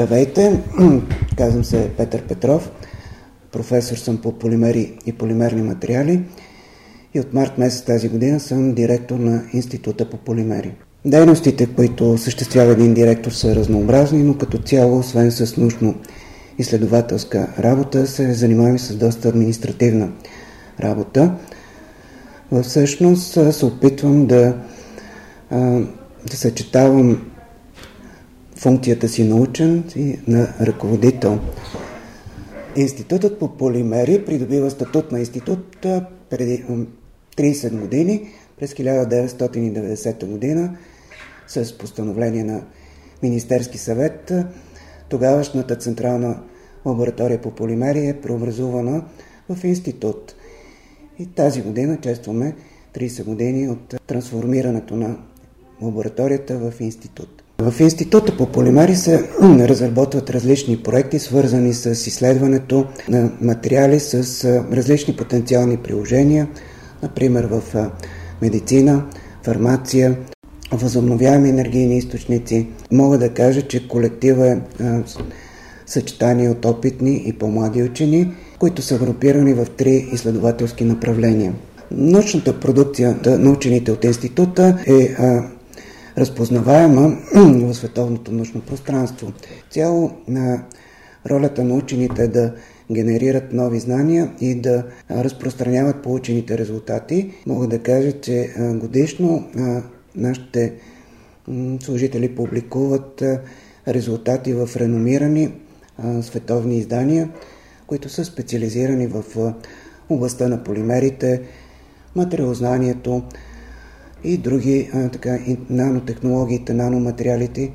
Здравейте, казвам се Петър Петров, професор съм по полимери и полимерни материали и от март месец тази година съм директор на Института по полимери. Дейностите, които съществява един директор са разнообразни, но като цяло, освен с научно изследователска работа, се занимаваме с доста административна работа. Всъщност се опитвам да, да съчетавам функцията си на учен и на ръководител. Институтът по полимери придобива статут на институт преди 30 години, през 1990 година, с постановление на Министерски съвет. Тогавашната централна лаборатория по полимери е преобразувана в институт. И тази година честваме 30 години от трансформирането на лабораторията в институт. В Института по полимери се разработват различни проекти, свързани с изследването на материали с различни потенциални приложения, например в медицина, фармация, възобновяеми енергийни източници. Мога да кажа, че колектива е съчетание от опитни и по-млади учени, които са групирани в три изследователски направления. Научната продукция на учените от института е разпознаваема в световното научно пространство. Цяло на ролята на учените е да генерират нови знания и да разпространяват получените резултати. Мога да кажа, че годишно нашите служители публикуват резултати в реномирани световни издания, които са специализирани в областта на полимерите, материалознанието, и други а, така, и нанотехнологиите, наноматериалите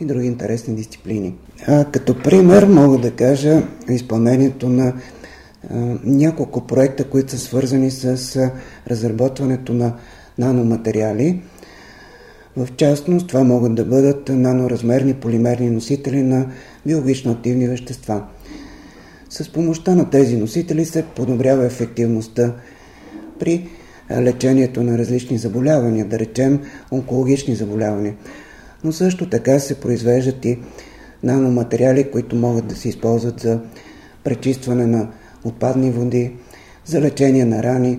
и други интересни дисциплини. А, като пример мога да кажа изпълнението на а, няколко проекта, които са свързани с а, разработването на наноматериали. В частност, това могат да бъдат наноразмерни полимерни носители на биологично активни вещества. С помощта на тези носители се подобрява ефективността при лечението на различни заболявания, да речем онкологични заболявания. Но също така се произвеждат и наноматериали, които могат да се използват за пречистване на отпадни води, за лечение на рани,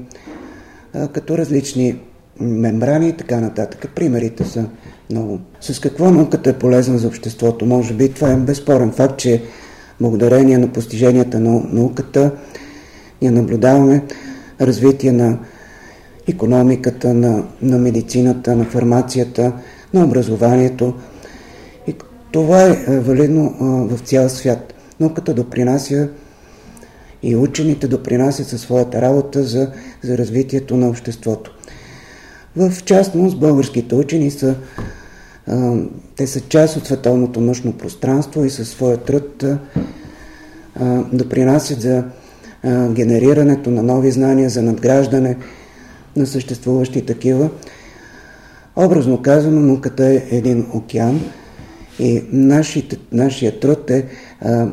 като различни мембрани и така нататък. Примерите са много. С какво науката е полезна за обществото? Може би това е безспорен факт, че благодарение на постиженията на науката ние наблюдаваме развитие на економиката, на, на медицината, на фармацията, на образованието. И това е, е валидно в цял свят. Науката допринася и учените допринасят със своята работа за, за развитието на обществото. В частност, българските учени са, те са част от световното научно пространство и със своя труд допринасят за генерирането на нови знания, за надграждане на съществуващи такива. Образно казано, науката е един океан и нашите, нашия труд е а,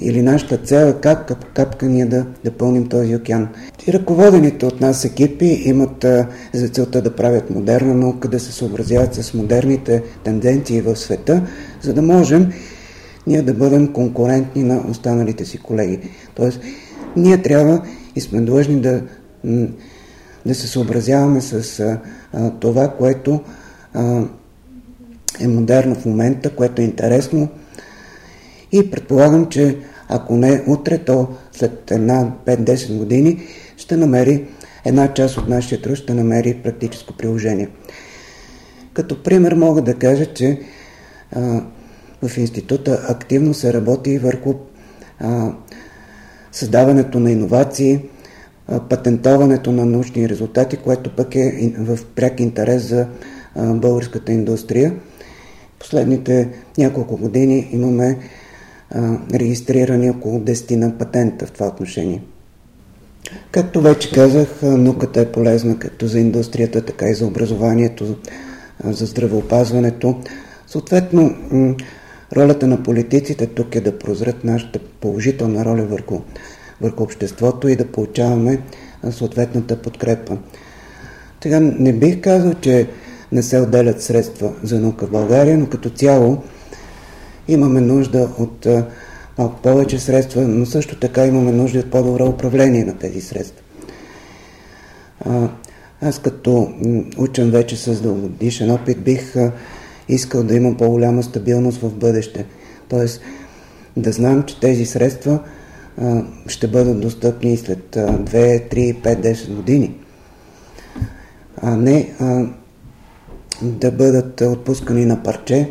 или нашата цел е как кап, капка ние да, да пълним този океан. И ръководените от нас екипи имат а, за целта да правят модерна наука, да се съобразяват с модерните тенденции в света, за да можем ние да бъдем конкурентни на останалите си колеги. Тоест, ние трябва и сме длъжни да да се съобразяваме с а, това, което а, е модерно в момента, което е интересно. И предполагам, че ако не утре, то след една 5-10 години ще намери една част от нашия труд ще намери практическо приложение. Като пример мога да кажа, че а, в института активно се работи върху а, създаването на иновации, патентоването на научни резултати, което пък е в пряк интерес за българската индустрия. Последните няколко години имаме регистрирани около 10 на патента в това отношение. Както вече казах, науката е полезна както за индустрията, така и за образованието, за здравеопазването. Съответно, ролята на политиците тук е да прозрат нашата положителна роля върху върху обществото и да получаваме съответната подкрепа. Сега не бих казал, че не се отделят средства за наука в България, но като цяло имаме нужда от малко повече средства, но също така имаме нужда от по-добро управление на тези средства. Аз като учен вече с дългодишен опит бих искал да имам по-голяма стабилност в бъдеще. Тоест да знам, че тези средства ще бъдат достъпни след 2, 3, 5, 10 години. А не да бъдат отпускани на парче,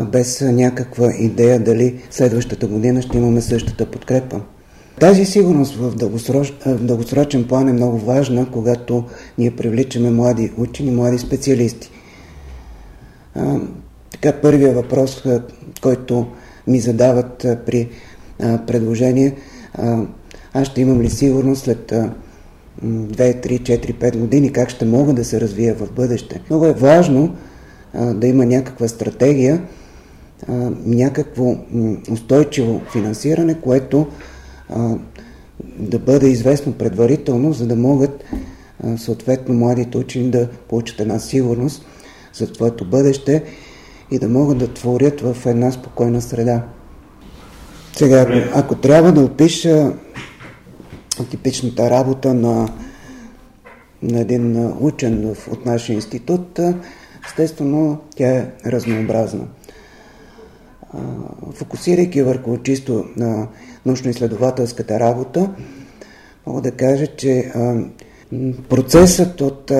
без някаква идея дали следващата година ще имаме същата подкрепа. Тази сигурност в, дългосроч, в дългосрочен план е много важна, когато ние привличаме млади учени, млади специалисти. А, така, първият въпрос, който ми задават при предложение, аз ще имам ли сигурност след а, 2, 3, 4, 5 години, как ще мога да се развия в бъдеще. Много е важно да има някаква стратегия, някакво устойчиво финансиране, което да бъде известно предварително, за да могат съответно младите учени да получат една сигурност за твоето бъдеще и да могат да творят в една спокойна среда. Сега, ако трябва да опиша типичната работа на, на един учен от нашия институт, естествено тя е разнообразна. Фокусирайки върху чисто на научно-изследователската работа, мога да кажа, че процесът от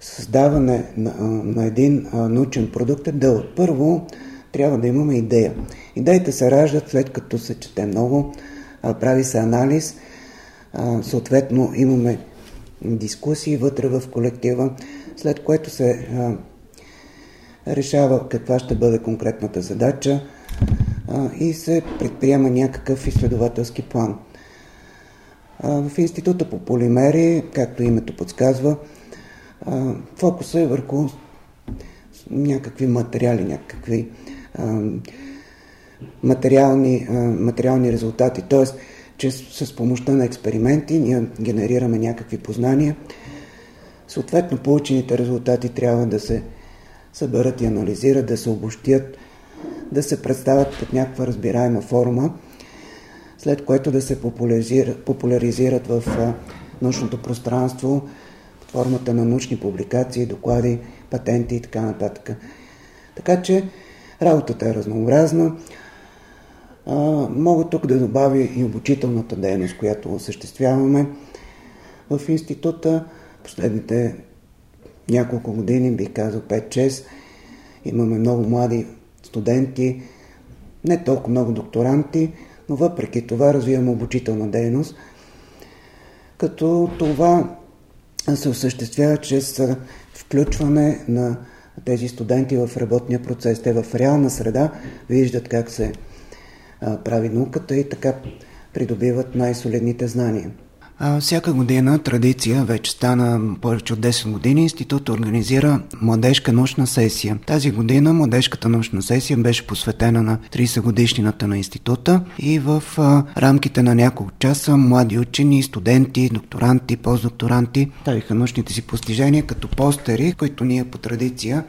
създаване на, на един научен продукт е дълъг. Първо, трябва да имаме идея. Идеите се раждат след като се чете много, прави се анализ, съответно имаме дискусии вътре в колектива, след което се решава каква ще бъде конкретната задача и се предприема някакъв изследователски план. В Института по полимери, както името подсказва, фокуса е върху някакви материали, някакви материални, материални резултати. Тоест, че с помощта на експерименти ние генерираме някакви познания. Съответно, получените резултати трябва да се съберат и анализират, да се обощят, да се представят под някаква разбираема форма, след което да се популяризират, популяризират в научното пространство под формата на научни публикации, доклади, патенти и така нататък. Така че работата е разнообразна. А, мога тук да добавя и обучителната дейност, която осъществяваме в института. Последните няколко години, бих казал 5-6, имаме много млади студенти, не толкова много докторанти, но въпреки това развиваме обучителна дейност, като това се осъществява чрез включване на тези студенти в работния процес. Те в реална среда виждат как се прави науката и така придобиват най-солидните знания. А, всяка година традиция, вече стана повече от 10 години, институт организира младежка научна сесия. Тази година младежката научна сесия беше посветена на 30 годишнината на института и в а, рамките на няколко часа млади учени, студенти, докторанти, постдокторанти ставиха научните си постижения като постери, които ние по традиция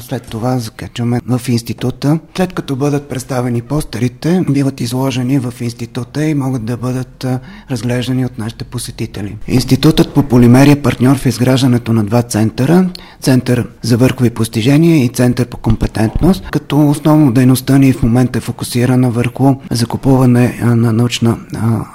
след това закачваме в института. След като бъдат представени постерите, биват изложени в института и могат да бъдат разглеждани от нашите посетители. Институтът по полимери е партньор в изграждането на два центъра. Център за върхови постижения и Център по компетентност, като основно дейността ни в момента е фокусирана върху закупуване на научна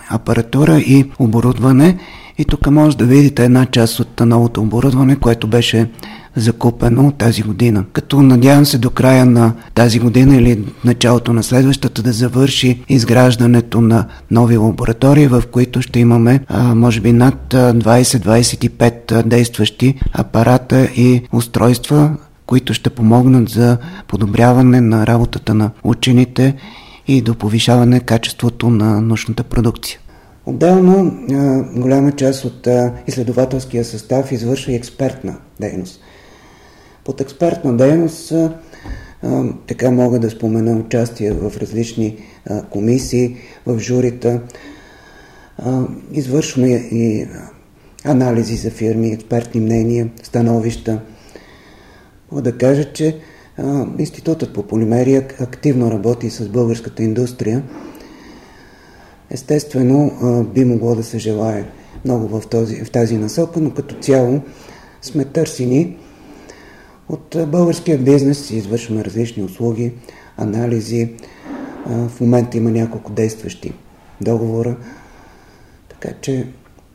апаратура и оборудване. И тук може да видите една част от новото оборудване, което беше закупено тази година. Като надявам се до края на тази година или началото на следващата да завърши изграждането на нови лаборатории, в които ще имаме а, може би над 20-25 действащи апарата и устройства, които ще помогнат за подобряване на работата на учените и до повишаване качеството на научната продукция. Отделно голяма част от изследователския състав извършва и експертна дейност. Под експертна дейност така мога да спомена участие в различни комисии, в журита. Извършваме и анализи за фирми, експертни мнения, становища. Мога да кажа, че Институтът по полимерия активно работи с българската индустрия. Естествено, би могло да се желае много в, този, в тази насока, но като цяло сме търсени от българския бизнес, извършваме различни услуги, анализи. В момента има няколко действащи договора, така че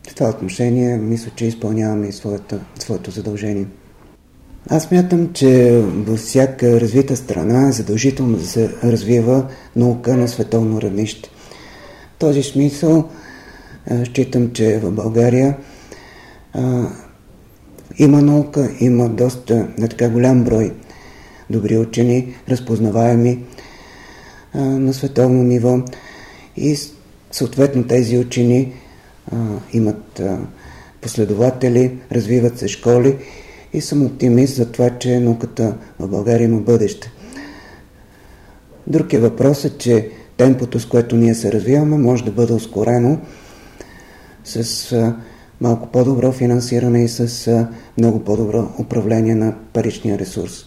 в това отношение мисля, че изпълняваме и своето, своето задължение. Аз мятам, че във всяка развита страна е задължително да се развива наука на световно равнище. Този смисъл считам, че в България а, има наука, има доста на така голям брой добри учени, разпознаваеми а, на световно ниво и съответно тези учени а, имат последователи, развиват се школи и съм оптимист за това, че науката в България има бъдеще. Друг е въпросът, че темпото, с което ние се развиваме, може да бъде ускорено с а, малко по-добро финансиране и с а, много по-добро управление на паричния ресурс.